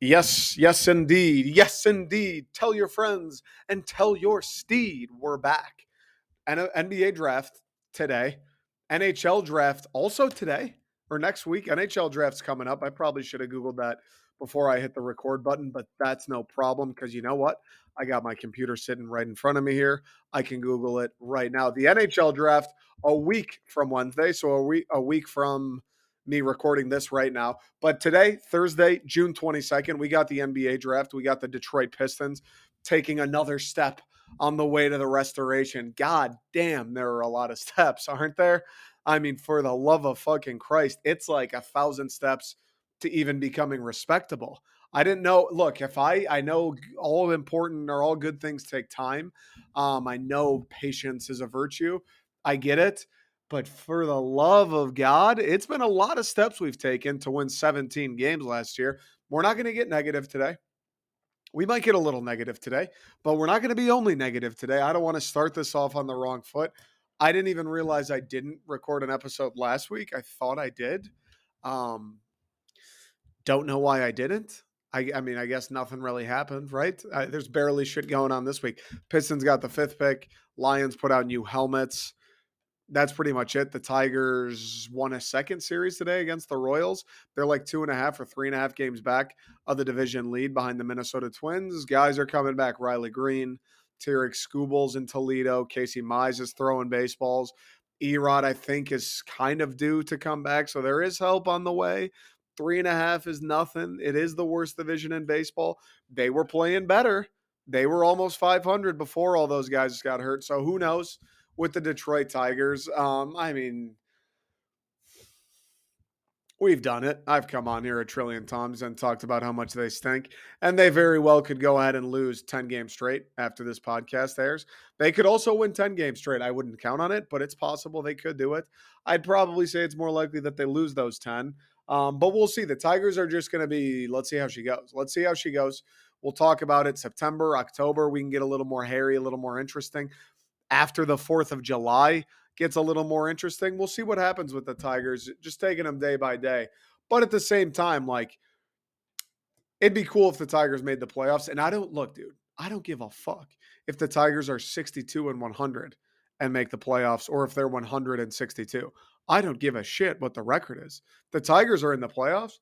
Yes, yes, indeed. Yes, indeed. Tell your friends and tell your steed we're back. And NBA draft today, NHL draft also today or next week. NHL draft's coming up. I probably should have Googled that before I hit the record button, but that's no problem because you know what? I got my computer sitting right in front of me here. I can Google it right now. The NHL draft a week from Wednesday, so a week a week from me recording this right now. But today, Thursday, June 22nd, we got the NBA draft. We got the Detroit Pistons taking another step on the way to the restoration. God damn, there are a lot of steps, aren't there? I mean, for the love of fucking Christ, it's like a thousand steps to even becoming respectable. I didn't know. Look, if I I know all important or all good things take time. Um, I know patience is a virtue. I get it. But for the love of God, it's been a lot of steps we've taken to win 17 games last year. We're not going to get negative today. We might get a little negative today, but we're not going to be only negative today. I don't want to start this off on the wrong foot. I didn't even realize I didn't record an episode last week. I thought I did. Um, don't know why I didn't. I, I mean, I guess nothing really happened, right? There's barely shit going on this week. Pistons got the fifth pick. Lions put out new helmets that's pretty much it. The Tigers won a second series today against the Royals. They're like two and a half or three and a half games back of the division lead behind the Minnesota Twins. Guys are coming back. Riley Greene, Tarik Skubal's in Toledo. Casey Mize is throwing baseballs. Erod, I think, is kind of due to come back. So there is help on the way. Three and a half is nothing. It is the worst division in baseball. They were playing better. They were almost 500 before all those guys got hurt. So who knows? With the Detroit Tigers. Um, I mean, we've done it. I've come on here a trillion times and talked about how much they stink, and they very well could go ahead and lose 10 games straight after this podcast airs. They could also win 10 games straight. I wouldn't count on it, but it's possible they could do it. I'd probably say it's more likely that they lose those 10. Um, but we'll see. The Tigers are just going to be, let's see how she goes. Let's see how she goes. We'll talk about it September, October. We can get a little more hairy, a little more interesting after the 4th of July gets a little more interesting. We'll see what happens with the Tigers, just taking them day by day. But at the same time, like, it'd be cool if the Tigers made the playoffs. And I don't look, dude, I don't give a fuck if the Tigers are 62 and 100 and make the playoffs or if they're 162. I don't give a shit what the record is. The Tigers are in the playoffs.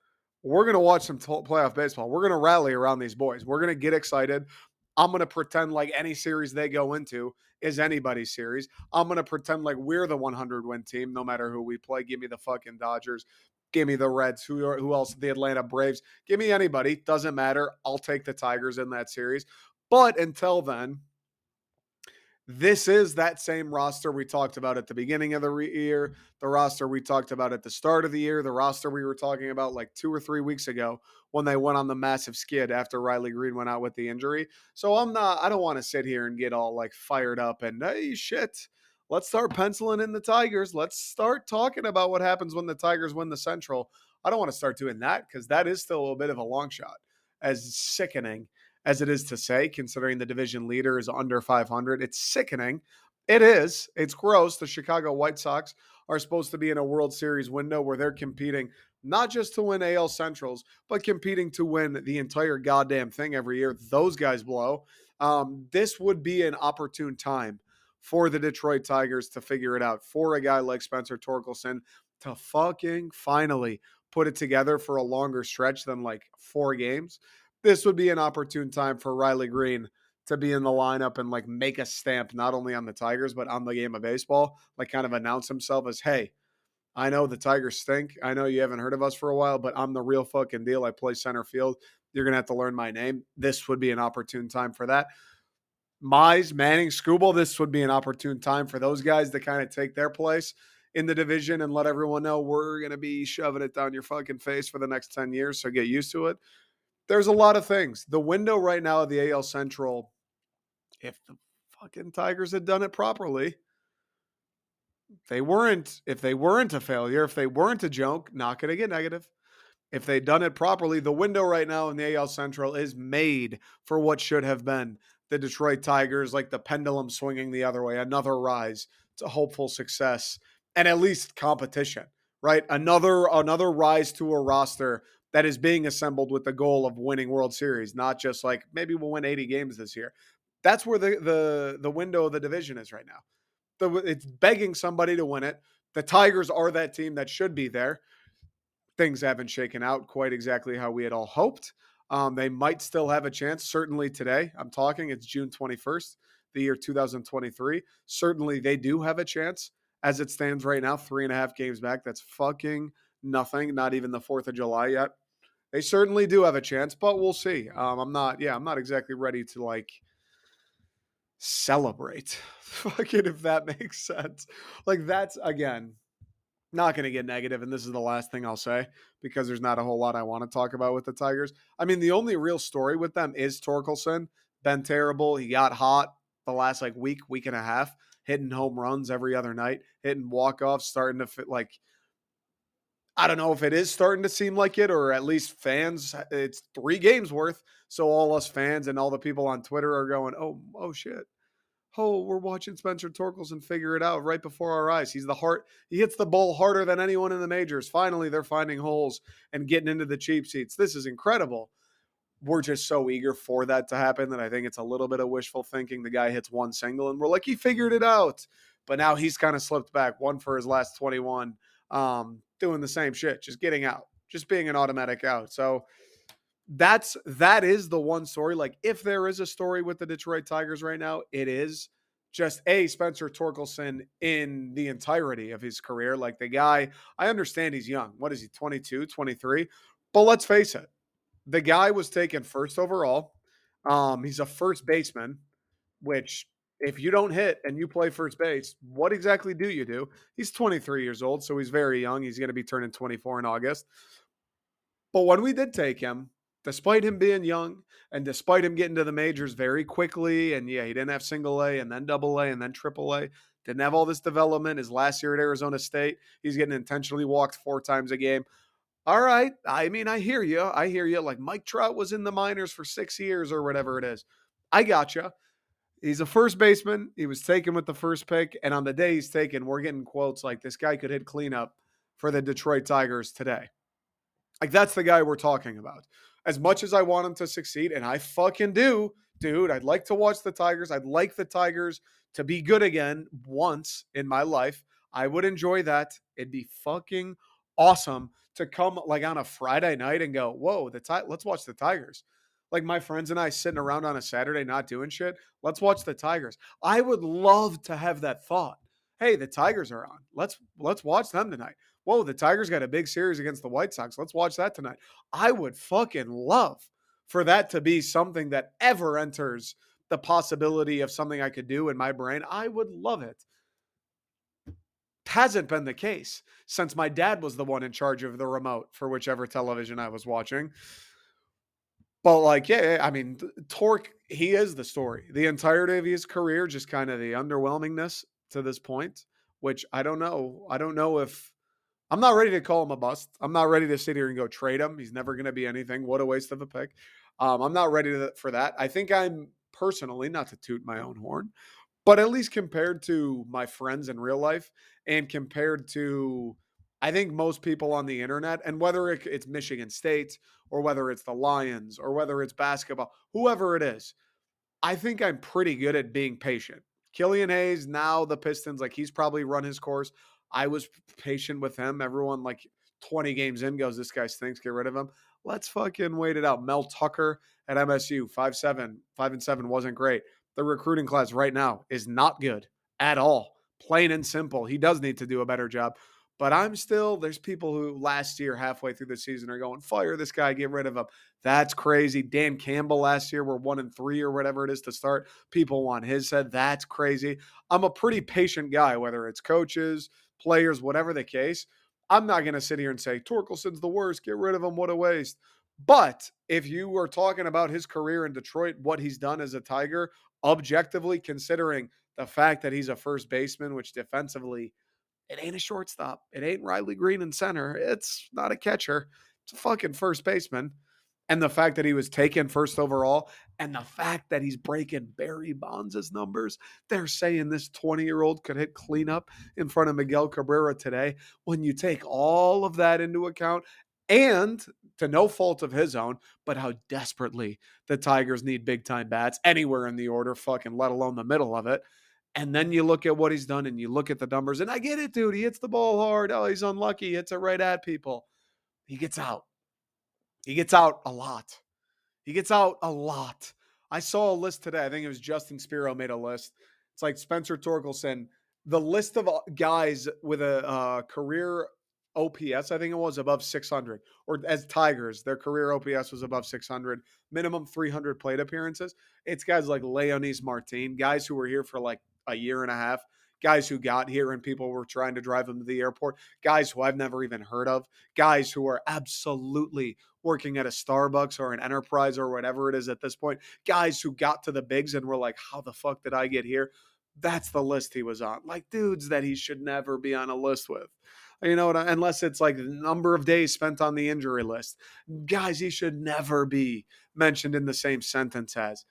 We're going to watch some t- playoff baseball. We're going to rally around these boys. We're going to get excited. I'm going to pretend like any series they go into is anybody's series. I'm going to pretend like we're the 100 win team, no matter who we play. Give me the fucking Dodgers. Give me the Reds. Who who else? The Atlanta Braves. Give me anybody. Doesn't matter. I'll take the Tigers in that series. But until then, this is that same roster we talked about at the beginning of the year, the roster we talked about at the start of the year, the roster we were talking about like two or three weeks ago when they went on the massive skid after Riley Greene went out with the injury. So I'm not, I don't want to sit here and get all like fired up and hey, shit. Let's start penciling in the Tigers. Let's start talking about what happens when the Tigers win the Central. I don't want to start doing that because that is still a bit of a long shot, as sickening as it is to say, considering the division leader is under 500. It's sickening. It is. It's gross. The Chicago White Sox are supposed to be in a World Series window where they're competing not just to win AL Centrals, but competing to win the entire goddamn thing every year. Those guys blow. Um, this would be an opportune time for the Detroit Tigers to figure it out. For a guy like Spencer Torkelson to fucking finally put it together for a longer stretch than like four games this would be an opportune time for Riley Greene to be in the lineup and like make a stamp not only on the Tigers but on the game of baseball. Like kind of announce himself as, "Hey, I know the Tigers stink. I know you haven't heard of us for a while, but I'm the real fucking deal. I play center field. You're gonna have to learn my name. This would be an opportune time for that." Mize, Manning, Skubal, this would be an opportune time for those guys to kind of take their place in the division and let everyone know we're going to be shoving it down your fucking face for the next 10 years. So get used to it there's a lot of things. The window right now of the AL Central, if the fucking Tigers had done it properly, they weren't, if they weren't a failure, if they weren't a joke, not going to get negative. If they'd done it properly, the window right now in the AL Central is made for what should have been the Detroit Tigers, like the pendulum swinging the other way, another rise to hopeful success and at least competition, right? Another another rise to a roster that is being assembled with the goal of winning World Series, not just like maybe we'll win 80 games this year. That's where the the the window of the division is right now. The, it's begging somebody to win it. The Tigers are that team that should be there. Things haven't shaken out quite exactly how we had all hoped. Um, they might still have a chance. Certainly today, I'm talking. It's June 21st, the year 2023. Certainly, they do have a chance as it stands right now. Three and a half games back. That's fucking nothing. Not even the Fourth of July yet. They certainly do have a chance, but we'll see. Um, I'm not. Yeah, I'm not exactly ready to like celebrate. Fucking if that makes sense. Like that's again not going to get negative, and this is the last thing I'll say because there's not a whole lot I want to talk about with the Tigers. I mean, the only real story with them is Torkelson. Been terrible. He got hot the last like week, week and a half, hitting home runs every other night, hitting walk offs, starting to fit like. I don't know if it is starting to seem like it, or at least fans. Uh, it's three games worth, so all us fans and all the people on Twitter are going, "Oh, oh shit." oh, we're watching Spencer Torkelson figure it out right before our eyes. He's the heart. He hits the ball harder than anyone in the majors. Finally, they're finding holes and getting into the cheap seats. This is incredible. We're just so eager for that to happen that I think it's a little bit of wishful thinking. The guy hits one single and we're like, he figured it out. But now he's kind of slipped back, one for his last 21, um, doing the same shit, just getting out, just being an automatic out. So that's that is the one story. Like if there is a story with the Detroit Tigers right now, it is just a Spencer Torkelson in the entirety of his career. Like the guy, I understand he's young. What is he, 22, 23? But let's face it, the guy was taken first overall. Um, he's a first baseman, which if you don't hit and you play first base, what exactly do you do? He's 23 years old, so he's very young. He's going to be turning 24 in August. But when we did take him, despite him being young and despite him getting to the majors very quickly, and yeah, he didn't have single A and then double A and then triple A, didn't have all this development. His last year at Arizona State, he's getting intentionally walked four times a game. All right. I mean, I hear you. I hear you. Like Mike Trout was in the minors for six years or whatever it is. I got you. He's a first baseman. He was taken with the first pick. And on the day he's taken, we're getting quotes like this guy could hit cleanup for the Detroit Tigers today. Like that's the guy we're talking about as much as I want him to succeed, and I fucking do, dude, I'd like to watch the Tigers. I'd like the Tigers to be good again once in my life. I would enjoy that. It'd be fucking awesome to come like on a Friday night and go, whoa, the ti- let's watch the Tigers. Like my friends and I sitting around on a Saturday not doing shit. Let's watch the Tigers. I would love to have that thought. Hey, the Tigers are on. Let's let's watch them tonight whoa, the Tigers got a big series against the White Sox. Let's watch that tonight. I would fucking love for that to be something that ever enters the possibility of something I could do in my brain. I would love it. Hasn't been the case since my dad was the one in charge of the remote for whichever television I was watching. But like, yeah, I mean, Torque, he is the story. The entirety of his career, just kind of the underwhelmingness to this point, which I don't know. I don't know if I'm not ready to call him a bust. I'm not ready to sit here and go trade him. He's never going to be anything. What a waste of a pick. Um, I'm not ready to, for that. I think I'm personally, not to toot my own horn, but at least compared to my friends in real life and compared to, I think most people on the internet, and whether it's Michigan State or whether it's the Lions or whether it's basketball, whoever it is, I think I'm pretty good at being patient. Killian Hayes, now the Pistons, like he's probably run his course. I was patient with him. Everyone like 20 games in goes, this guy stinks. Get rid of him. Let's fucking wait it out. Mel Tucker at MSU, five seven, five and seven wasn't great. The recruiting class right now is not good at all. Plain and simple. He does need to do a better job. But I'm still, there's people who last year, halfway through the season, are going, fire this guy, get rid of him. That's crazy. Dan Campbell last year were one and three or whatever it is to start. People want his head. That's crazy. I'm a pretty patient guy, whether it's coaches, players, whatever the case. I'm not going to sit here and say Torkelson's the worst. Get rid of him. What a waste. But if you were talking about his career in Detroit, what he's done as a Tiger, objectively considering the fact that he's a first baseman, which defensively, it ain't a shortstop. It ain't Riley Greene in center. It's not a catcher. It's a fucking first baseman and the fact that he was taken first overall and the fact that he's breaking Barry Bonds' numbers. They're saying this 20 year old could hit cleanup in front of Miguel Cabrera today. When you take all of that into account, And to no fault of his own, but how desperately the Tigers need big time bats anywhere in the order, fucking let alone the middle of it. And then you look at what he's done and you look at the numbers, and I get it, dude. He hits the ball hard. Oh, he's unlucky. Hits a right at people. He gets out. He gets out a lot. He gets out a lot. I saw a list today. I think it was Justin Spiro made a list. It's like Spencer Torkelson. The list of guys with a uh, career OPS, I think it was above 600, or as Tigers, their career OPS was above 600, minimum 300 plate appearances. It's guys like Leonys Martin, guys who were here for like a year and a half, guys who got here and people were trying to drive them to the airport, guys who I've never even heard of, guys who are absolutely working at a Starbucks or an enterprise or whatever it is at this point, guys who got to the bigs and were like, how the fuck did I get here? That's the list he was on. Like dudes that he should never be on a list with. You know, unless it's like the number of days spent on the injury list. Guys, he should never be mentioned in the same sentence as.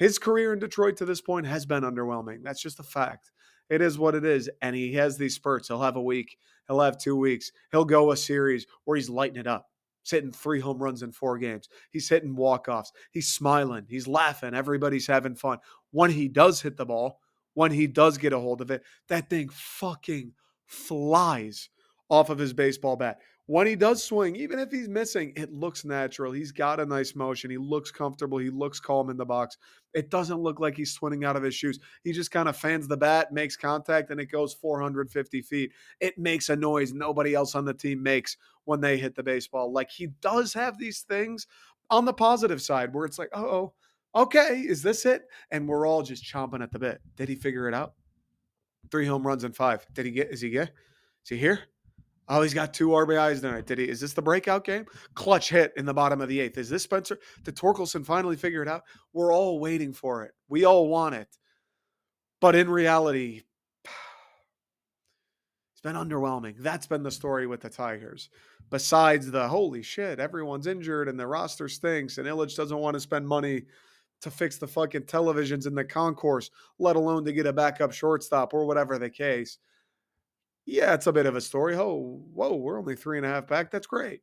His career in Detroit to this point has been underwhelming. That's just a fact. It is what it is. And he has these spurts. He'll have a week, he'll have two weeks, he'll go a series where he's lighting it up. He's hitting three home runs in four games. He's hitting walk-offs. He's smiling. He's laughing. Everybody's having fun. When he does hit the ball, when he does get a hold of it, that thing fucking flies off of his baseball bat. When he does swing, even if he's missing, it looks natural. He's got a nice motion. He looks comfortable. He looks calm in the box. It doesn't look like he's swinging out of his shoes. He just kind of fans the bat, makes contact, and it goes 450 feet. It makes a noise nobody else on the team makes when they hit the baseball. Like he does have these things on the positive side where it's like, oh, okay, is this it? And we're all just chomping at the bit. Did he figure it out? Three home runs in five. Did he get? Is he get? Is he here? Oh, he's got two RBIs tonight. Did he? Is this the breakout game? Clutch hit in the bottom of the eighth. Is this Spencer? Did Torkelson finally figure it out? We're all waiting for it. We all want it. But in reality, it's been underwhelming. That's been the story with the Tigers. Besides the holy shit, everyone's injured and the roster stinks, and Ilitch doesn't want to spend money to fix the fucking televisions in the concourse, let alone to get a backup shortstop or whatever the case. Yeah, it's a bit of a story. Oh, whoa, we're only three and a half back. That's great.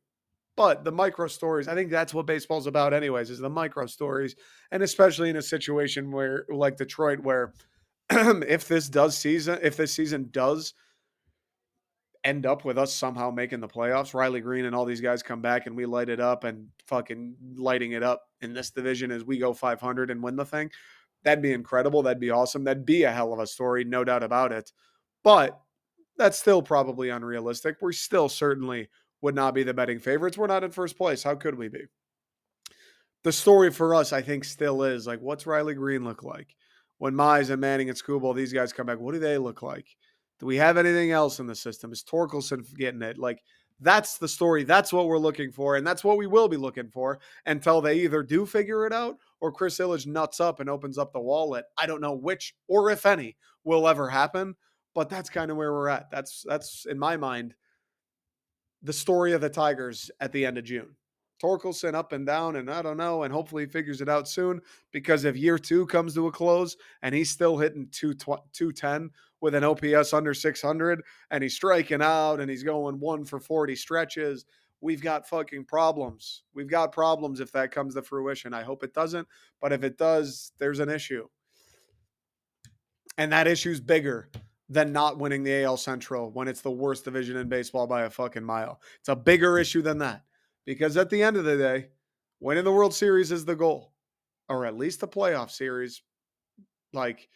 But the micro stories, I think that's what baseball's about, anyways, is the micro stories. And especially in a situation where, like Detroit, where if this does season, if this season does end up with us somehow making the playoffs, Riley Greene and all these guys come back and we light it up and fucking lighting it up in this division as we go 500 and win the thing. That'd be incredible. That'd be awesome. That'd be a hell of a story, no doubt about it. But that's still probably unrealistic. We still certainly would not be the betting favorites. We're not in first place. How could we be? The story for us, I think, still is like, what's Riley Greene look like? When Mize and Manning and Skubal, these guys come back, what do they look like? Do we have anything else in the system? Is Torkelson getting it? Like, that's the story. That's what we're looking for. And that's what we will be looking for until they either do figure it out or Chris Ilitch nuts up and opens up the wallet. I don't know which or if any will ever happen, but that's kind of where we're at. That's that's in my mind the story of the Tigers at the end of June. Torkelson up and down, and I don't know, and hopefully he figures it out soon. Because if year two comes to a close and he's still hitting 210 with an OPS under 600 and he's striking out and he's going one for 40 stretches, we've got fucking problems. We've got problems if that comes to fruition. I hope it doesn't, but if it does, there's an issue. And that issue's bigger than not winning the AL Central when it's the worst division in baseball by a fucking mile. It's a bigger mm. issue than that because at the end of the day, winning the World Series is the goal, or at least the playoff series. Like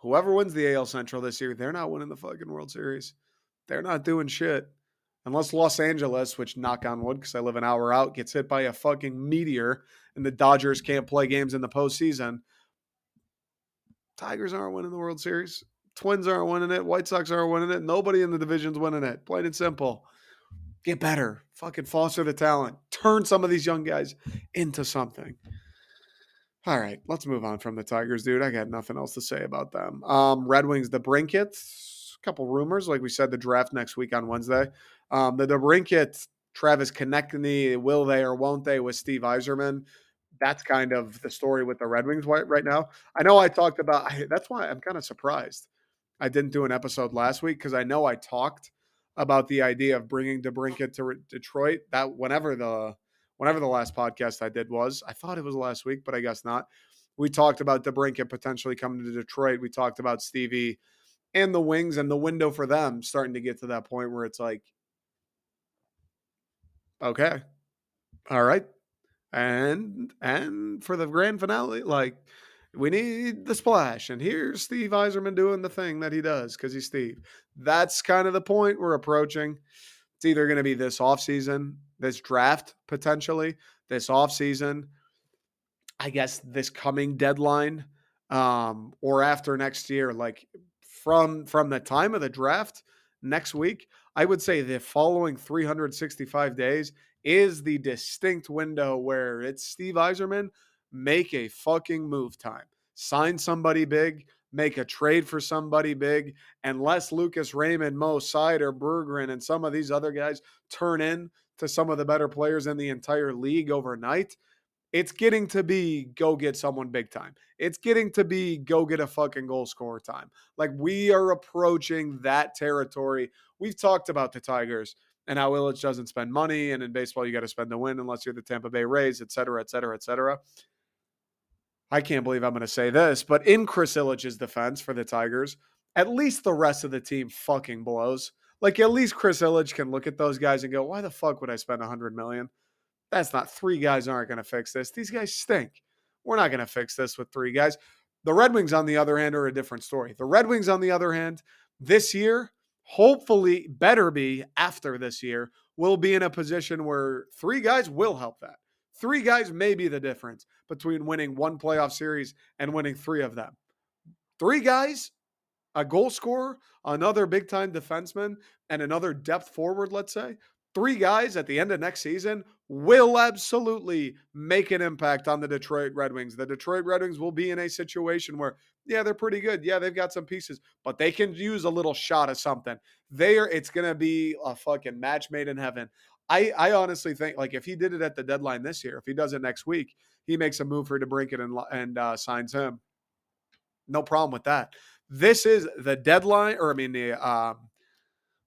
whoever wins the AL Central this year, they're not winning the fucking World Series. They're not doing shit. Unless Los Angeles, which knock on wood, because I live an hour out, gets hit by a fucking meteor and the Dodgers can't play games in the postseason. Tigers aren't winning the World Series. Twins aren't winning it. White Sox aren't winning it. Nobody in the division's winning it. Plain and simple. Get better. Fucking foster the talent. Turn some of these young guys into something. All right, let's move on from the Tigers, dude. I got nothing else to say about them. Um, Red Wings, DeBrincat, a couple rumors, like we said, the draft next week on Wednesday. Um, DeBrincat, Travis Konecny, will they or won't they with Steve Yzerman? That's kind of the story with the Red Wings right now. I know I talked about. That's why I'm kind of surprised I didn't do an episode last week because I know I talked about the idea of bringing DeBrincat to Detroit. That whenever the whenever the last podcast I did was, I thought it was last week, but I guess not. We talked about DeBrincat potentially coming to Detroit. We talked about Stevie and the Wings and the window for them starting to get to that point where it's like, okay, all right, and and for the grand finale, like we need the splash. And here's Steve Yzerman doing the thing that he does because he's Steve. That's kind of the point we're approaching. It's either going to be this offseason, this draft potentially, this offseason, I guess this coming deadline, um, or after next year. Like from from the time of the draft next week, I would say the following 365 days is the distinct window where it's Steve Yzerman make a fucking move time. Sign somebody big, make a trade for somebody big, unless Lucas Raymond, Mo Seider, Berggren, and some of these other guys turn in to some of the better players in the entire league overnight. It's getting to be go get someone big time. It's getting to be go get a fucking goal scorer time. Like we are approaching that territory. We've talked about the Tigers and how Ilitch doesn't spend money. And in baseball, you got to spend to win unless you're the Tampa Bay Rays, et cetera, et cetera, et cetera. I can't believe I'm going to say this, but in Chris Ilitch's defense for the Tigers, at least the rest of the team fucking blows. Like at least Chris Ilitch can look at those guys and go, "Why the fuck would I spend a hundred million? That's not three guys aren't going to fix this. These guys stink. We're not going to fix this with three guys." The Red Wings, on the other hand, are a different story. The Red Wings, on the other hand, this year, hopefully, better be after this year, will be in a position where three guys will help that. Three guys may be the difference between winning one playoff series and winning three of them. Three guys, a goal scorer, another big time defenseman, and another depth forward, let's say. Three guys at the end of next season will absolutely make an impact on the Detroit Red Wings. The Detroit Red Wings will be in a situation where, yeah, they're pretty good. Yeah, they've got some pieces, but they can use a little shot of something. There, it's gonna be a fucking match made in heaven. I, I honestly think like if he did it at the deadline this year, if he does it next week, he makes a move for DeBrincat and and uh, signs him. No problem with that. This is the deadline, or I mean the um,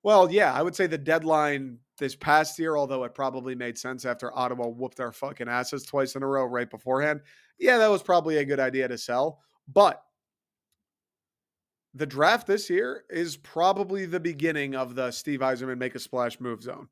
well, yeah, I would say the deadline this past year, although it probably made sense after Ottawa whooped our fucking asses twice in a row right beforehand. Yeah, that was probably a good idea to sell, but the draft this year is probably the beginning of the Steve Yzerman make a splash move zone.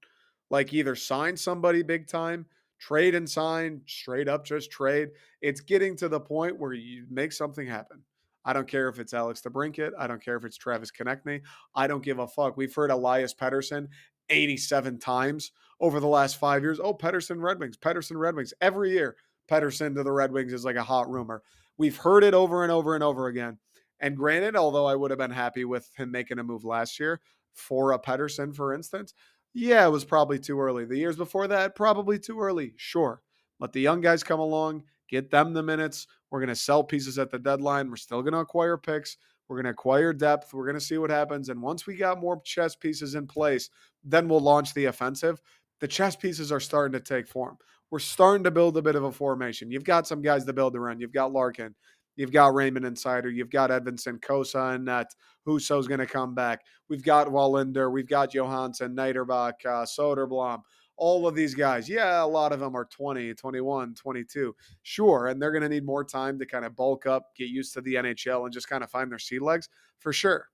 Like either sign somebody big time, trade and sign, straight up just trade. It's getting to the point where you make something happen. I don't care if it's Alex DeBrincat. I don't care if it's Travis Konecny. I don't give a fuck. We've heard Elias Pettersson 87 times over the last five years. Oh, Pettersson Red Wings, Pettersson Red Wings. Every year, Pettersson to the Red Wings is like a hot rumor. We've heard it over and over and over again. And granted, although I would have been happy with him making a move last year for a Pettersson, for instance, yeah, it was probably too early. The years before that, probably too early. Sure. Let the young guys come along, get them the minutes. We're going to sell pieces at the deadline. We're still going to acquire picks. We're going to acquire depth. We're going to see what happens. And once we got more chess pieces in place, then we'll launch the offensive. The chess pieces are starting to take form. We're starting to build a bit of a formation. You've got some guys to build around. You've got Larkin. You've got Raymond and Seider. You've got Edvinsson, Cossa, and Net. Husso's going to come back. We've got Wallinder. We've got Johansson, Niederbach, uh, Soderblom. All of these guys. Yeah, a lot of them are 20, 21, 22. Sure. And they're going to need more time to kind of bulk up, get used to the NHL, and just kind of find their sea legs for sure.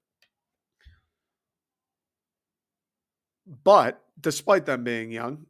But despite them being young,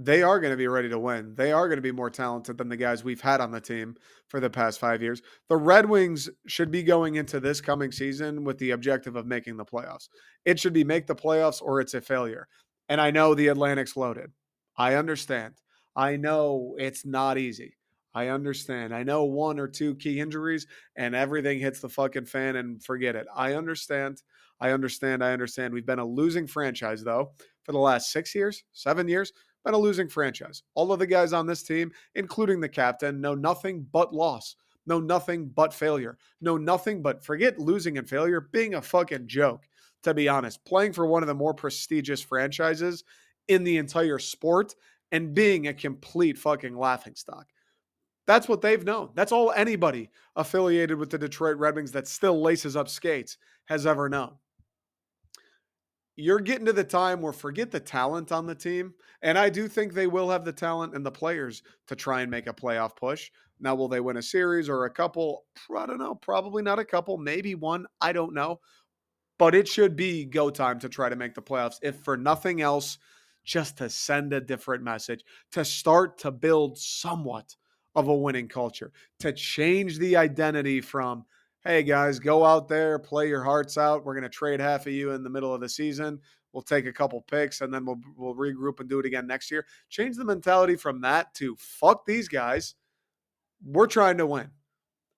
they are going to be ready to win. They are going to be more talented than the guys we've had on the team for the past five years. The Red Wings should be going into this coming season with the objective of making the playoffs. It should be make the playoffs or it's a failure. And I know the Atlantic's loaded. I understand. I know it's not easy. I understand. I know one or two key injuries and everything hits the fucking fan and forget it. I understand. I understand. I understand. We've been a losing franchise, though, for the last six years, seven years been a losing franchise. All of the guys on this team, including the captain, know nothing but loss, know nothing but failure, know nothing but forget losing and failure being a fucking joke, to be honest. Playing for one of the more prestigious franchises in the entire sport and being a complete fucking laughing stock. That's what they've known. That's all anybody affiliated with the Detroit Red Wings that still laces up skates has ever known. You're getting to the time where forget the talent on the team. And I do think they will have the talent and the players to try and make a playoff push. Now, will they win a series or a couple? I don't know. Probably not a couple, maybe one. I don't know. But it should be go time to try to make the playoffs, if for nothing else, just to send a different message, to start to build somewhat of a winning culture, to change the identity from hey guys, go out there, play your hearts out. We're going to trade half of you in the middle of the season. We'll take a couple picks and then we'll we'll regroup and do it again next year. Change the mentality from that to fuck these guys. We're trying to win.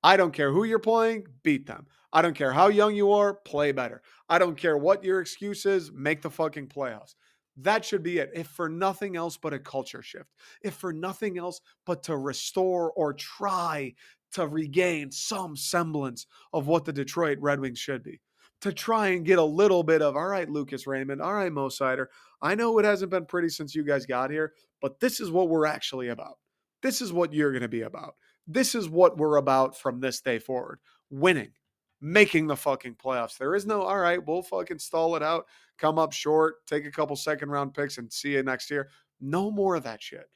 I don't care who you're playing, beat them. I don't care how young you are, play better. I don't care what your excuse is, make the fucking playoffs. That should be it. If for nothing else but a culture shift, if for nothing else but to restore or try to regain some semblance of what the Detroit Red Wings should be. To try and get a little bit of, all right, Lucas Raymond, all right, Mo Seider. I know it hasn't been pretty since you guys got here, but this is what we're actually about. This is what you're going to be about. This is what we're about from this day forward winning, making the fucking playoffs. There is no, all right, we'll fucking stall it out, come up short, take a couple second round picks, and see you next year. No more of that shit.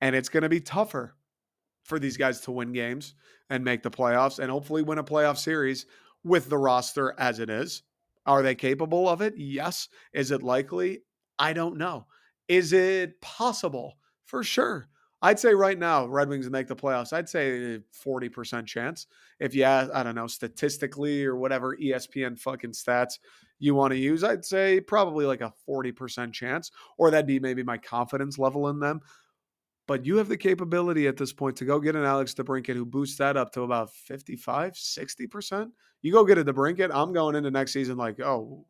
And it's going to be tougher for these guys to win games and make the playoffs and hopefully win a playoff series with the roster as it is. Are they capable of it? Yes. Is it likely? I don't know. Is it possible? For sure. I'd say right now, Red Wings make the playoffs. I'd say 40% chance. If you ask, I don't know, statistically or whatever ESPN fucking stats you want to use, I'd say probably like a 40% chance, or that'd be maybe my confidence level in them. But you have the capability at this point to go get an Alex DeBrincat who boosts that up to about 55, 60%. You go get a DeBrincat. I'm going into next season like, oh,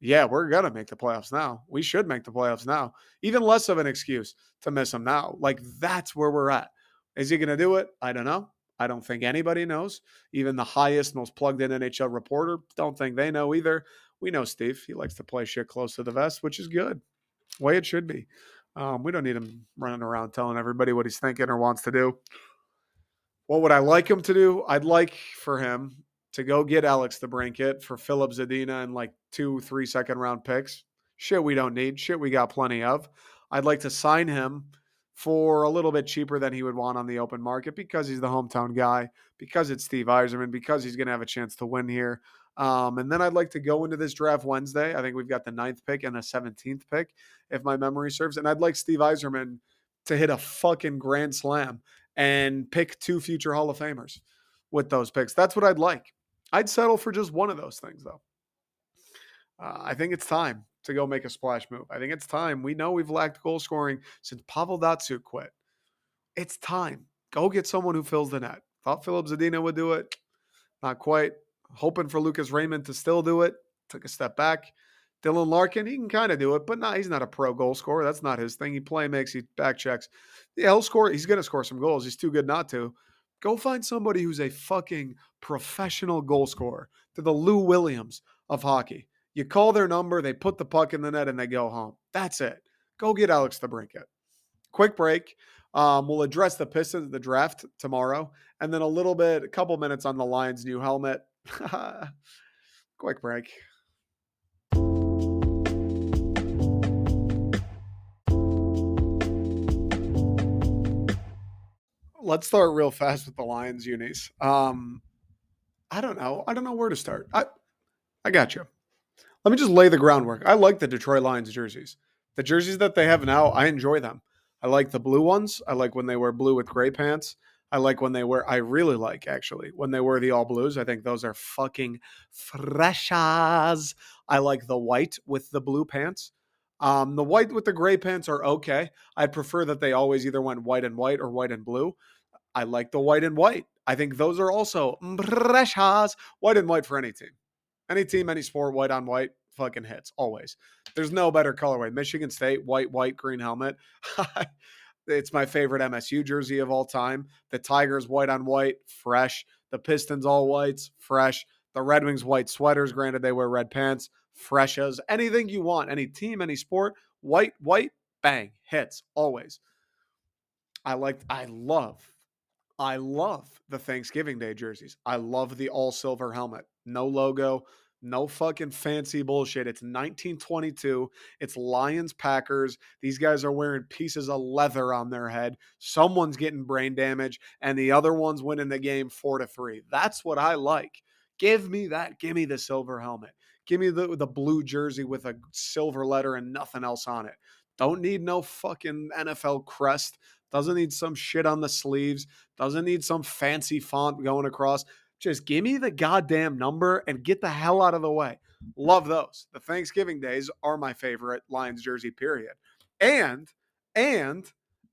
yeah, we're going to make the playoffs now. We should make the playoffs now. Even less of an excuse to miss them now. Like, that's where we're at. Is he going to do it? I don't know. I don't think anybody knows. Even the highest, most plugged in NHL reporter don't think they know either. We know Steve. He likes to play shit close to the vest, which is good. Way it should be. Um, we don't need him running around telling everybody what he's thinking or wants to do. What would I like him to do? I'd like for him to go get Alex DeBrincat for Filip Zadina and like two, three second round picks. Shit, we don't need. Shit, we got plenty of. I'd like to sign him for a little bit cheaper than he would want on the open market because he's the hometown guy, because it's Steve Yzerman, because he's going to have a chance to win here. Um, and then I'd like to go into this draft Wednesday. I think we've got the ninth pick and the 17th pick, if my memory serves. And I'd like Steve Yzerman to hit a fucking grand slam and pick two future Hall of Famers with those picks. That's what I'd like. I'd settle for just one of those things, though. Uh, I think it's time to go make a splash move. I think it's time. We know we've lacked goal scoring since Pavel Datsyuk quit. It's time. Go get someone who fills the net. Thought Filip Zadina would do it. Not quite hoping for Lucas Raymond to still do it. Took a step back. Dylan Larkin, he can kind of do it, but nah, he's not a pro goal scorer. That's not his thing. He play makes, he back checks. Yeah, he'll score. He's to score some goals. He's too good not to. Go find somebody who's a fucking professional goal scorer to the Lou Williams of hockey. You call their number, they put the puck in the net, and they go home. That's it. Go get Alex DeBrincat. Quick break. Um, we'll address the Pistons, the draft tomorrow, and then a little bit, a couple minutes on the Lions' new helmet. Quick break. Let's start real fast with the Lions unis. Um, I don't know. I don't know where to start. I I got you. Let me just lay the groundwork. I like the Detroit Lions jerseys. The jerseys that they have now, I enjoy them. I like the blue ones. I like when they wear blue with gray pants. I like when they wear, I really like actually, when they wear the all blues. I think those are fucking freshas. I like the white with the blue pants. Um, the white with the gray pants are okay. I'd prefer that they always either went white and white or white and blue. I like the white and white. I think those are also freshas. White and white for any team. Any team, any sport, white on white, fucking hits always. There's no better colorway. Michigan State, white, white, green helmet. It's my favorite MSU jersey of all time. The Tigers white on white, fresh. The Pistons all whites, fresh. The Red Wings white sweaters, granted they wear red pants, fresh as anything you want, any team, any sport, white, white, bang, hits always. I like, I love, I love the Thanksgiving Day jerseys. I love the all silver helmet, no logo, No fucking fancy bullshit. It's 1922. It's Lions Packers. These guys are wearing pieces of leather on their head. Someone's getting brain damage, and the other one's winning the game four to three. That's what I like. Give me that. Give me the silver helmet. Give me the, the blue jersey with a silver letter and nothing else on it. Don't need no fucking NFL crest. Doesn't need some shit on the sleeves. Doesn't need some fancy font going across. Just give me the goddamn number and get the hell out of the way. Love those. The Thanksgiving days are my favorite Lions jersey, period. And, and,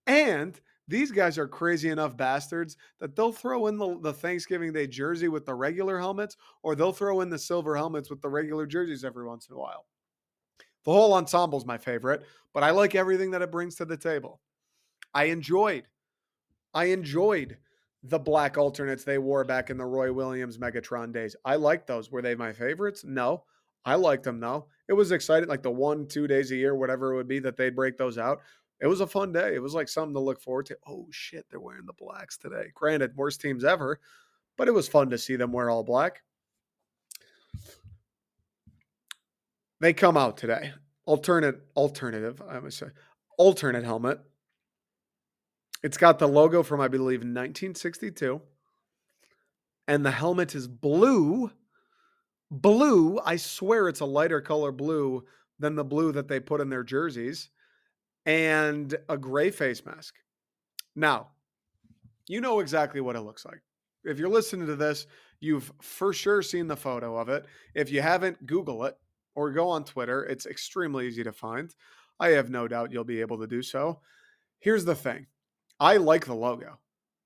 and these guys are crazy enough bastards that they'll throw in the, the Thanksgiving Day jersey with the regular helmets, or they'll throw in the silver helmets with the regular jerseys every once in a while. The whole ensemble is my favorite, but I like everything that it brings to the table. I enjoyed, I enjoyed the black alternates they wore back in the Roy Williams Megatron days. I liked those. Were they my favorites? No. I liked them though. It was exciting, like the one, two days a year, whatever it would be, that they'd break those out. It was a fun day. It was like something to look forward to. Oh shit, they're wearing the blacks today. Granted, worst teams ever, but it was fun to see them wear all black. They come out today. Alternate, alternative, I would say, alternate helmet. It's got the logo from, I believe, 1962. And the helmet is blue. Blue. I swear it's a lighter color blue than the blue that they put in their jerseys. And a gray face mask. Now, you know exactly what it looks like. If you're listening to this, you've for sure seen the photo of it. If you haven't, Google it or go on Twitter. It's extremely easy to find. I have no doubt you'll be able to do so. Here's the thing I like the logo.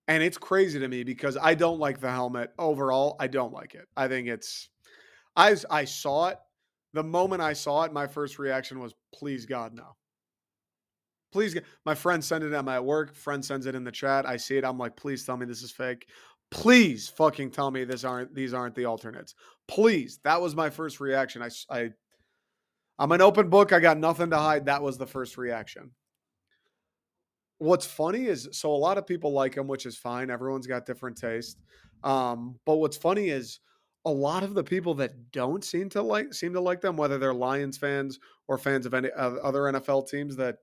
And it's crazy to me because I don't like the helmet overall. I don't like it. I think it's I I saw it. The moment I saw it, my first reaction was please God no. Please my friend sent it at my work. Friend sends it in the chat. I see it. I'm like, please tell me this is fake. Please fucking tell me this aren't these aren't the alternates. Please. That was my first reaction. I I I'm an open book. I got nothing to hide. That was the first reaction what's funny is so a lot of people like him, which is fine. Everyone's got different taste. Um, but what's funny is a lot of the people that don't seem to like seem to like them, whether they're Lions fans or fans of any of other NFL teams that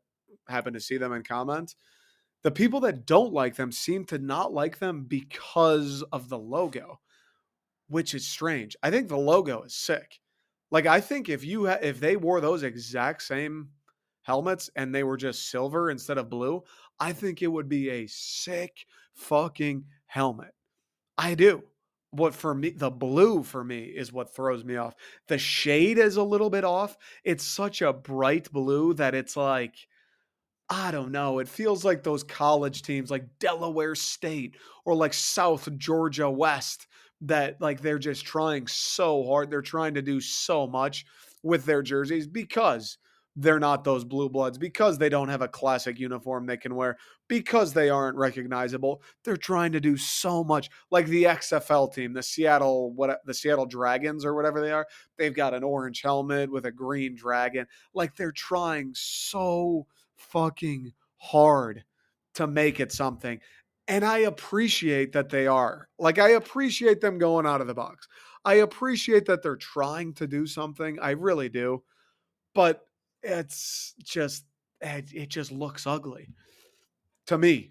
happen to see them and comment, the people that don't like them seem to not like them because of the logo, which is strange. I think the logo is sick. Like I think if you ha- if they wore those exact same helmets and they were just silver instead of blue, I think it would be a sick fucking helmet. I do. What for me, the blue for me is what throws me off. The shade is a little bit off. It's such a bright blue that it's like, I don't know. It feels like those college teams like Delaware State or like South Georgia West that like they're just trying so hard. They're trying to do so much with their jerseys because they're not those blue bloods because they don't have a classic uniform they can wear because they aren't recognizable they're trying to do so much like the XFL team the Seattle what the Seattle Dragons or whatever they are they've got an orange helmet with a green dragon like they're trying so fucking hard to make it something and I appreciate that they are like I appreciate them going out of the box. I appreciate that they're trying to do something I really do but it's just it just looks ugly. To me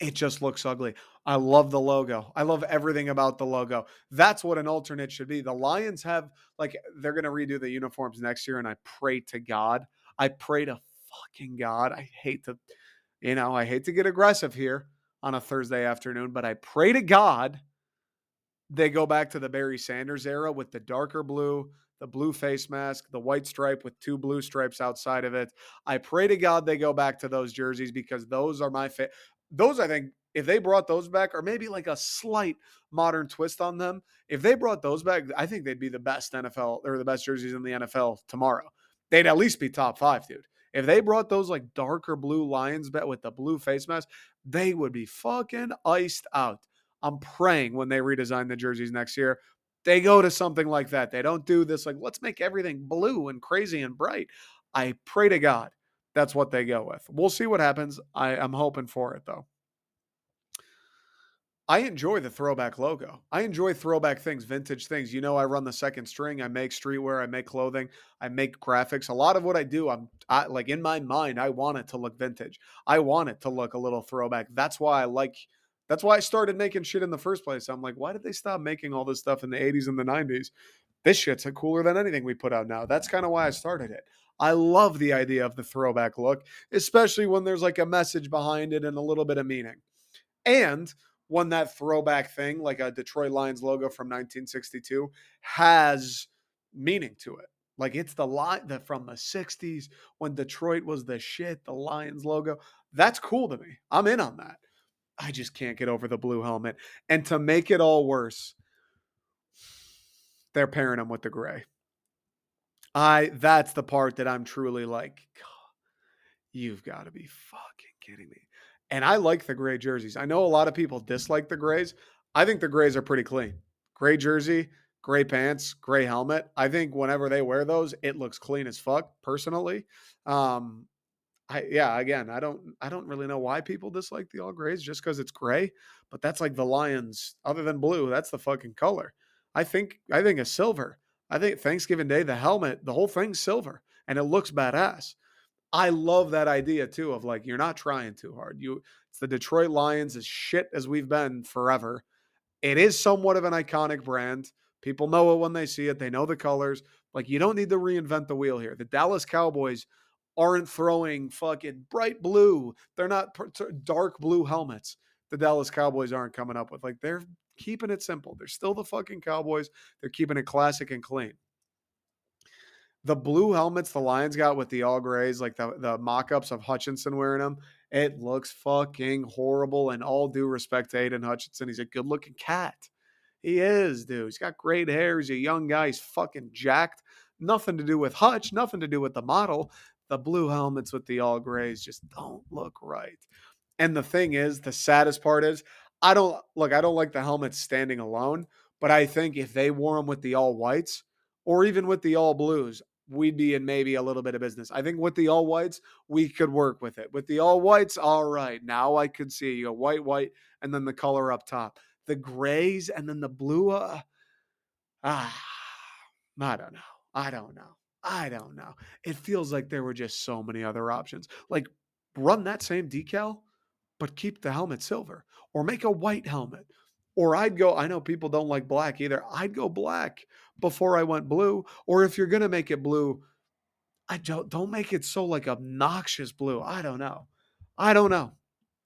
it just looks ugly. I love the logo. I love everything about the logo. That's what an alternate should be. The lions have like they're going to redo the uniforms next year and i pray to god i pray to fucking god i hate to you know i hate to get aggressive here on a thursday afternoon but i pray to god they go back to the barry sanders era with the darker blue the blue face mask, the white stripe with two blue stripes outside of it. I pray to God they go back to those jerseys because those are my fa- those I think if they brought those back or maybe like a slight modern twist on them, if they brought those back, I think they'd be the best NFL or the best jerseys in the NFL tomorrow. They'd at least be top 5, dude. If they brought those like darker blue Lions bet with the blue face mask, they would be fucking iced out. I'm praying when they redesign the jerseys next year, they go to something like that. They don't do this like, let's make everything blue and crazy and bright. I pray to God that's what they go with. We'll see what happens. I, I'm hoping for it though. I enjoy the throwback logo. I enjoy throwback things, vintage things. You know, I run the second string. I make streetwear. I make clothing. I make graphics. A lot of what I do, I'm I, like in my mind, I want it to look vintage. I want it to look a little throwback. That's why I like. That's why I started making shit in the first place. I'm like, why did they stop making all this stuff in the 80s and the 90s? This shit's cooler than anything we put out now. That's kind of why I started it. I love the idea of the throwback look, especially when there's like a message behind it and a little bit of meaning. And when that throwback thing, like a Detroit Lions logo from 1962, has meaning to it. Like it's the line that from the 60s when Detroit was the shit, the Lions logo. That's cool to me. I'm in on that. I just can't get over the blue helmet. And to make it all worse, they're pairing them with the gray. I that's the part that I'm truly like, you've got to be fucking kidding me. And I like the gray jerseys. I know a lot of people dislike the grays. I think the grays are pretty clean. Gray jersey, gray pants, gray helmet. I think whenever they wear those, it looks clean as fuck. Personally, um, I yeah. Again, I don't I don't really know why people dislike the all grays just because it's gray. But that's like the Lions. Other than blue, that's the fucking color. I think I think a silver. I think Thanksgiving Day, the helmet, the whole thing's silver, and it looks badass. I love that idea too of like you're not trying too hard. You it's the Detroit Lions as shit as we've been forever. It is somewhat of an iconic brand. People know it when they see it. They know the colors. Like you don't need to reinvent the wheel here. The Dallas Cowboys aren't throwing fucking bright blue. They're not dark blue helmets. The Dallas Cowboys aren't coming up with like they're keeping it simple. They're still the fucking Cowboys. They're keeping it classic and clean the blue helmets the Lions got with the all grays, like the, the mock ups of Hutchinson wearing them, it looks fucking horrible. And all due respect to Aidan Hutchinson, he's a good looking cat. He is, dude. He's got great hair. He's a young guy. He's fucking jacked. Nothing to do with Hutch, nothing to do with the model. The blue helmets with the all grays just don't look right. And the thing is, the saddest part is, I don't look, I don't like the helmets standing alone, but I think if they wore them with the all whites or even with the all blues, we'd be in maybe a little bit of business. I think with the all whites, we could work with it. With the all whites, all right. Now I could see you white, white, and then the color up top. The grays and then the blue. Uh, ah, I don't know. I don't know. I don't know. It feels like there were just so many other options. Like run that same decal, but keep the helmet silver or make a white helmet or I'd go, I know people don't like black either. I'd go black before I went blue. Or if you're going to make it blue, I don't, don't make it so like obnoxious blue. I don't know. I don't know.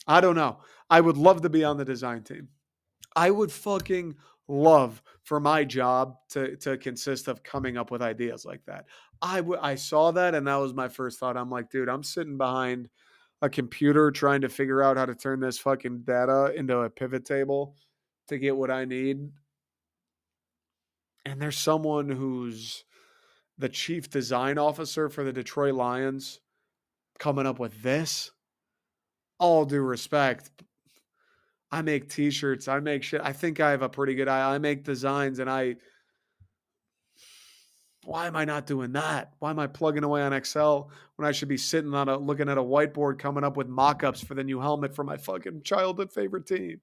I don't know. I would love to be on the design team. I would fucking love for my job to to consist of coming up with ideas like that. I w- I saw that and that was my first thought. I'm like, dude, I'm sitting behind a computer trying to figure out how to turn this fucking data into a pivot table to get what I need. And there's someone who's the chief design officer for the Detroit Lions coming up with this. All due respect, I make t-shirts, I make shit. I think I have a pretty good eye. I make designs and I why am I not doing that? Why am I plugging away on Excel when I should be sitting on a looking at a whiteboard coming up with mock-ups for the new helmet for my fucking childhood favorite team?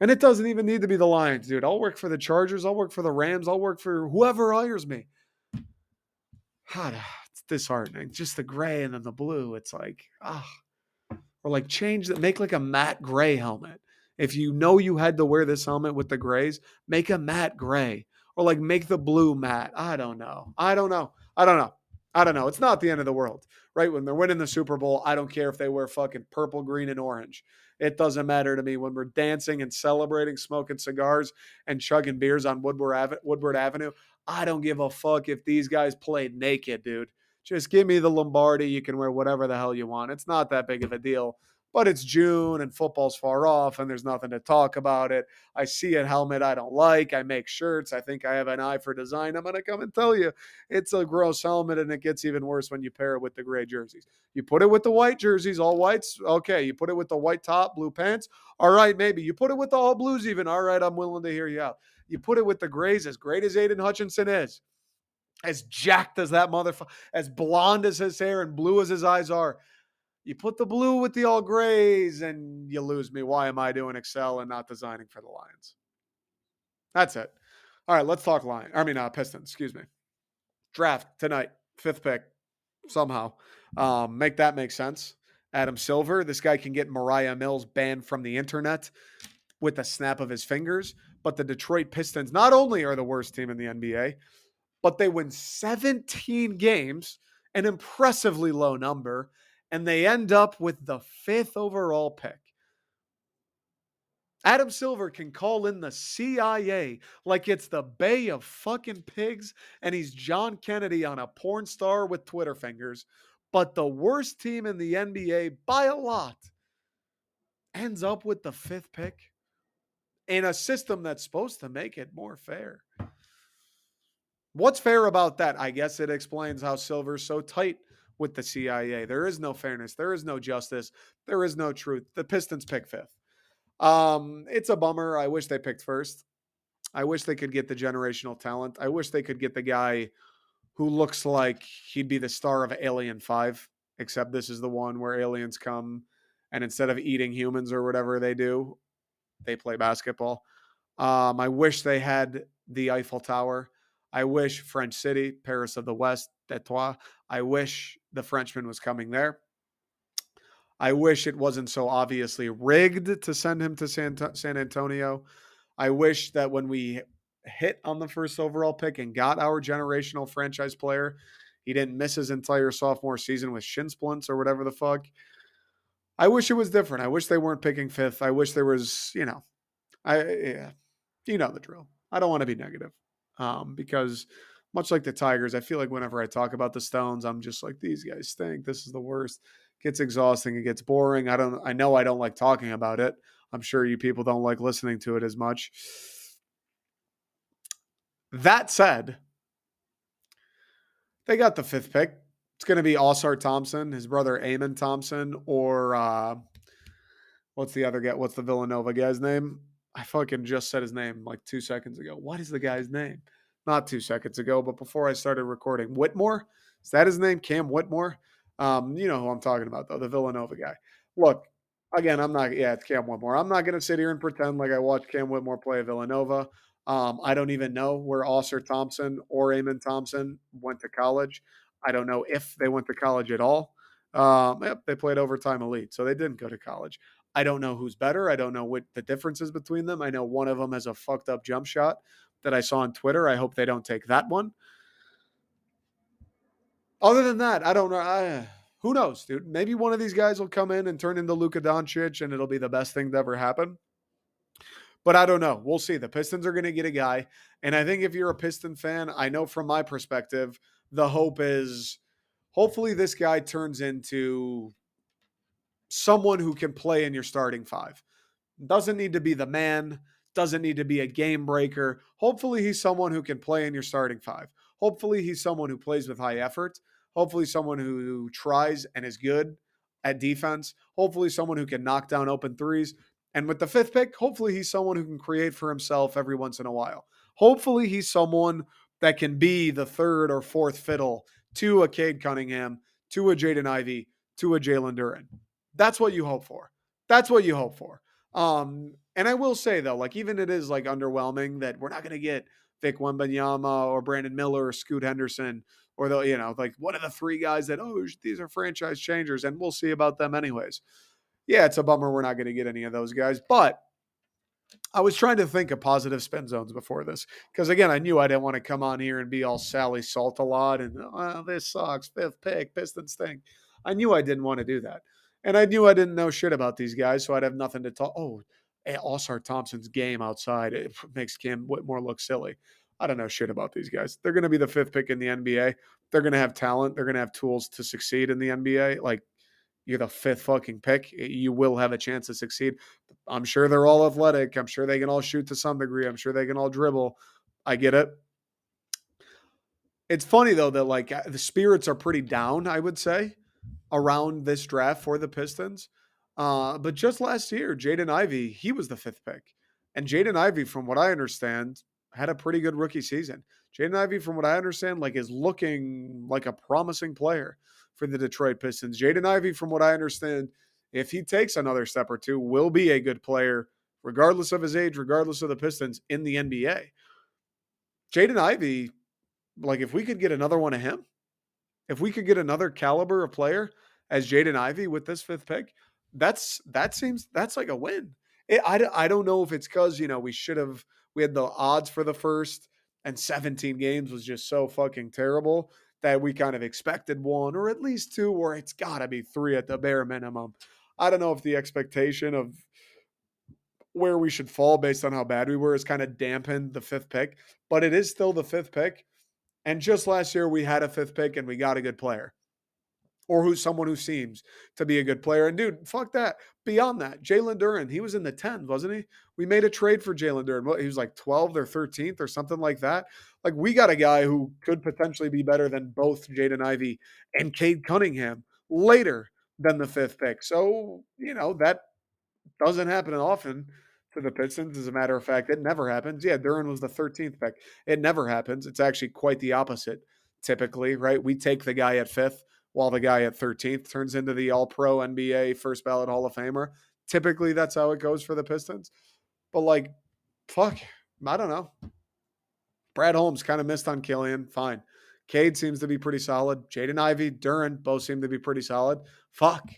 And it doesn't even need to be the Lions, dude. I'll work for the Chargers. I'll work for the Rams. I'll work for whoever hires me. God, it's disheartening. Just the gray and then the blue. It's like, ah. Or like change that, make like a matte gray helmet. If you know you had to wear this helmet with the grays, make a matte gray. Or like make the blue matte. I don't know. I don't know. I don't know. I don't know. It's not the end of the world, right? When they're winning the Super Bowl, I don't care if they wear fucking purple, green, and orange. It doesn't matter to me when we're dancing and celebrating, smoking cigars and chugging beers on Woodward, Ave- Woodward Avenue. I don't give a fuck if these guys played naked, dude. Just give me the Lombardi. You can wear whatever the hell you want. It's not that big of a deal but it's June and football's far off and there's nothing to talk about it. I see a helmet I don't like. I make shirts. I think I have an eye for design. I'm going to come and tell you it's a gross helmet and it gets even worse when you pair it with the gray jerseys. You put it with the white jerseys, all whites. Okay. You put it with the white top, blue pants. All right. Maybe you put it with the all blues, even. All right. I'm willing to hear you out. You put it with the grays, as great as Aidan Hutchinson is, as jacked as that motherfucker, as blonde as his hair and blue as his eyes are You put the blue with the all grays and you lose me. Why am I doing Excel and not designing for the Lions? That's it. All right, let's talk Lion. I mean, uh, Pistons. Excuse me. Draft tonight, fifth pick. Somehow, um, make that make sense. Adam Silver. This guy can get Mariah Mills banned from the internet with a snap of his fingers. But the Detroit Pistons not only are the worst team in the NBA, but they win 17 games, an impressively low number, and they end up with the fifth overall pick. Adam Silver can call in the CIA like it's the Bay of fucking pigs and he's John Kennedy on a porn star with Twitter fingers. But the worst team in the NBA by a lot ends up with the fifth pick in a system that's supposed to make it more fair. What's fair about that? I guess it explains how Silver's so tight with the CIA. There is no fairness. There is no justice. There is no truth. The Pistons pick fifth. Um, it's a bummer. I wish they picked first. I wish they could get the generational talent. I wish they could get the guy who looks like he'd be the star of Alien 5, except this is the one where aliens come and instead of eating humans or whatever they do, they play basketball. Um, I wish they had the Eiffel Tower. I wish French City, Paris of the West, Detroit. I wish the Frenchman was coming there. I wish it wasn't so obviously rigged to send him to San, San Antonio. I wish that when we hit on the first overall pick and got our generational franchise player, he didn't miss his entire sophomore season with shin splints or whatever the fuck. I wish it was different. I wish they weren't picking fifth. I wish there was, you know, I yeah, you know the drill. I don't want to be negative um, because much like the Tigers, I feel like whenever I talk about the Stones, I'm just like these guys stink. This is the worst It gets exhausting. It gets boring. I don't. I know I don't like talking about it. I'm sure you people don't like listening to it as much. That said, they got the fifth pick. It's going to be Ausar Thompson, his brother Amen Thompson, or uh, what's the other guy? What's the Villanova guy's name? I fucking just said his name like two seconds ago. What is the guy's name? Not two seconds ago, but before I started recording. Whitmore? Is that his name? Cam Whitmore? Um, you know who I'm talking about, though, the Villanova guy. Look, again, I'm not, yeah, it's Cam Whitmore. I'm not going to sit here and pretend like I watched Cam Whitmore play Villanova. Um, I don't even know where Ausar Thompson or Amen Thompson went to college. I don't know if they went to college at all. Um, yep, they played overtime elite, so they didn't go to college. I don't know who's better. I don't know what the differences between them. I know one of them has a fucked up jump shot that I saw on Twitter. I hope they don't take that one. Other than that, I don't know. I, who knows, dude? Maybe one of these guys will come in and turn into Luka Doncic, and it'll be the best thing to ever happen. But I don't know. We'll see. The Pistons are going to get a guy, and I think if you're a Piston fan, I know from my perspective, the hope is hopefully this guy turns into someone who can play in your starting five. Doesn't need to be the man. Doesn't need to be a game breaker. Hopefully, he's someone who can play in your starting five. Hopefully, he's someone who plays with high effort. Hopefully, someone who tries and is good at defense. Hopefully, someone who can knock down open threes. And with the fifth pick, hopefully, he's someone who can create for himself every once in a while. Hopefully, he's someone that can be the third or fourth fiddle to a Cade Cunningham, to a Jaden Ivey, to a Jalen Duren. That's what you hope for. That's what you hope for. Um, and I will say though, like even it is like underwhelming that we're not going to get Vic Wembanyama or Brandon Miller or Scoot Henderson or the you know like one of the three guys that oh these are franchise changers and we'll see about them anyways. Yeah, it's a bummer we're not going to get any of those guys, but I was trying to think of positive spin zones before this because again I knew I didn't want to come on here and be all Sally Salt a lot and oh, this sucks fifth pick Pistons thing. I knew I didn't want to do that. And I knew I didn't know shit about these guys, so I'd have nothing to talk. Oh, Ausar Thompson's game outside it makes Cam Whitmore look silly. I don't know shit about these guys. They're going to be the fifth pick in the NBA. They're going to have talent. They're going to have tools to succeed in the NBA. Like you're the fifth fucking pick. You will have a chance to succeed. I'm sure they're all athletic. I'm sure they can all shoot to some degree. I'm sure they can all dribble. I get it. It's funny though that like uh, the spirits are pretty down, I would say, around this draft for the Pistons. Uh, but just last year, Jaden Ivey, he was the fifth pick. And Jaden Ivey, from what I understand, had a pretty good rookie season. Jaden Ivey, from what I understand, like is looking like a promising player for the Detroit Pistons. Jaden Ivey, from what I understand, if he takes another step or two, will be a good player, regardless of his age, regardless of the Pistons in the NBA. Jaden Ivey, like if we could get another one of him, if we could get another caliber of player as Jaden Ivey with this fifth pick, that's that seems that's like a win. It, I, I don't know if it's because you know we should have we had the odds for the first and 17 games was just so fucking terrible that we kind of expected one or at least two, or it's got to be three at the bare minimum. I don't know if the expectation of where we should fall based on how bad we were is kind of dampened the fifth pick, but it is still the fifth pick. And just last year, we had a fifth pick and we got a good player or who's someone who seems to be a good player. And dude, fuck that. Beyond that, Jalen Duren, he was in the 10s, wasn't he? We made a trade for Jalen Duren. He was like 12th or 13th or something like that. Like we got a guy who could potentially be better than both Jaden Ivey and Cade Cunningham later than the fifth pick. So, you know, that doesn't happen often to the Pistons. As a matter of fact, it never happens. Yeah, Duren was the 13th pick. It never happens. It's actually quite the opposite typically, right? We take the guy at fifth while the guy at 13th turns into the all pro NBA first ballot Hall of Famer. Typically, that's how it goes for the Pistons. But like, fuck, I don't know. Brad Holmes kind of missed on Killian. Fine. Cade seems to be pretty solid. Jaden Ivey, Duren both seem to be pretty solid. Fuck.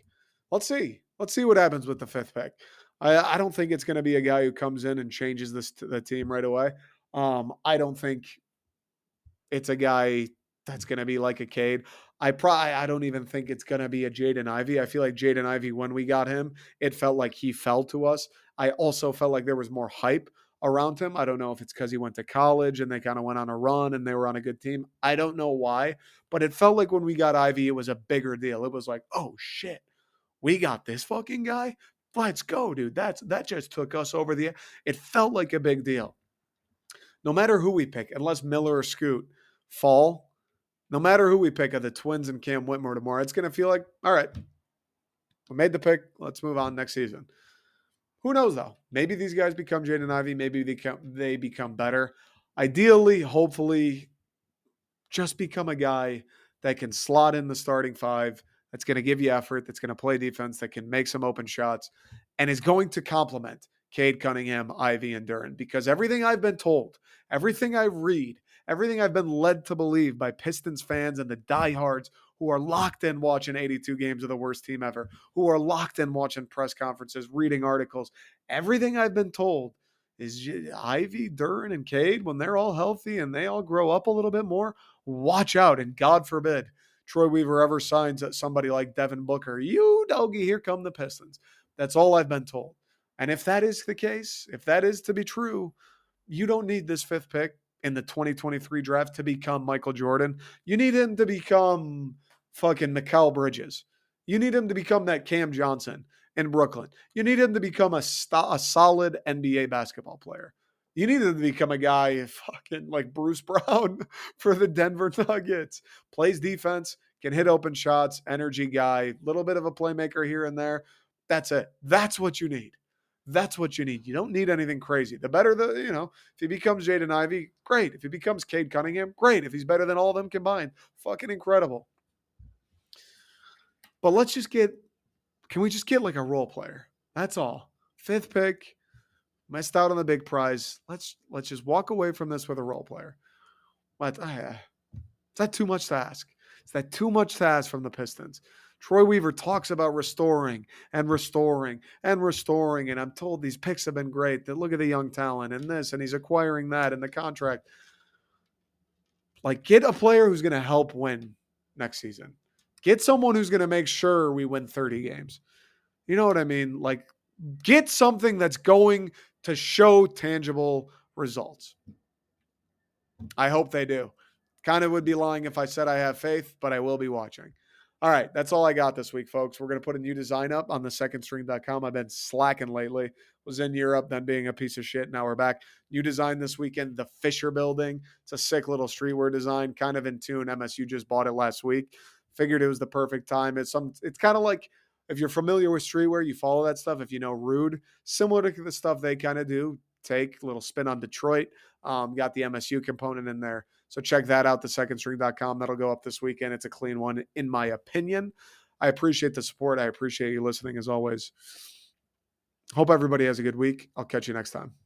Let's see. Let's see what happens with the fifth pick. I, I don't think it's going to be a guy who comes in and changes this the team right away. Um, I don't think it's a guy that's going to be like a Cade. I probably I don't even think it's going to be a Jaden Ivey. I feel like Jaden Ivey when we got him, it felt like he fell to us. I also felt like there was more hype around him. I don't know if it's because he went to college and they kind of went on a run and they were on a good team. I don't know why, but it felt like when we got Ivey, it was a bigger deal. It was like, oh shit, we got this fucking guy. Let's go, dude. That's that just took us over the. It felt like a big deal. No matter who we pick, unless Miller or Scoot fall, no matter who we pick of the Twins and Cam Whitmore tomorrow, it's going to feel like, all right, we made the pick. Let's move on next season. Who knows though? Maybe these guys become Jaden Ivey. Maybe they become, they become better. Ideally, hopefully, just become a guy that can slot in the starting five, that's going to give you effort, that's going to play defense, that can make some open shots, and is going to complement Cade Cunningham, Ivey, and Duren. Because everything I've been told, everything I read, everything I've been led to believe by Pistons fans and the diehards who are locked in watching 82 games of the worst team ever, who are locked in watching press conferences, reading articles. Everything I've been told is Ivey, Duren, and Cade, when they're all healthy and they all grow up a little bit more, watch out. And God forbid Troy Weaver ever signs at somebody like Devin Booker. You doggy, here come the Pistons. That's all I've been told. And if that is the case, if that is to be true, you don't need this fifth pick in the 2023 draft to become Michael Jordan. You need him to become fucking Mikal Bridges. You need him to become that Cam Johnson in Brooklyn. You need him to become a, st- a solid NBA basketball player. You need to become a guy fucking like Bruce Brown for the Denver Nuggets. Plays defense, can hit open shots, energy guy, little bit of a playmaker here and there. That's it. That's what you need. That's what you need. You don't need anything crazy. The better the, you know, if he becomes Jaden Ivey, great. If he becomes Cade Cunningham, great. If he's better than all of them combined, fucking incredible. But let's just get, can we just get like a role player? That's all. Fifth pick, missed out on the big prize. Let's let's just walk away from this with a role player. But uh, is that too much to ask? Is that too much to ask from the Pistons? Troy Weaver talks about restoring and restoring and restoring. And I'm told these picks have been great. That look at the young talent and this, and he's acquiring that in the contract. Like, get a player who's going to help win next season. Get someone who's going to make sure we win 30 games. You know what I mean? Like, get something that's going to show tangible results. I hope they do. Kind of would be lying if I said I have faith, but I will be watching. All right, that's all I got this week, folks. We're going to put a new design up on the secondstring.com. I've been slacking lately. Was in Europe, then being a piece of shit. Now we're back. New design this weekend, the Fisher Building. It's a sick little streetwear design, kind of in tune. MSU just bought it last week. Figured it was the perfect time. It's some. It's kind of like if you're familiar with streetwear, you follow that stuff. If you know Rhude, similar to the stuff they kind of do. Take a little spin on Detroit. Um, got the MSU component in there. So check that out, thesecondstring.com. That'll go up this weekend. It's a clean one, in my opinion. I appreciate the support. I appreciate you listening as always. Hope everybody has a good week. I'll catch you next time.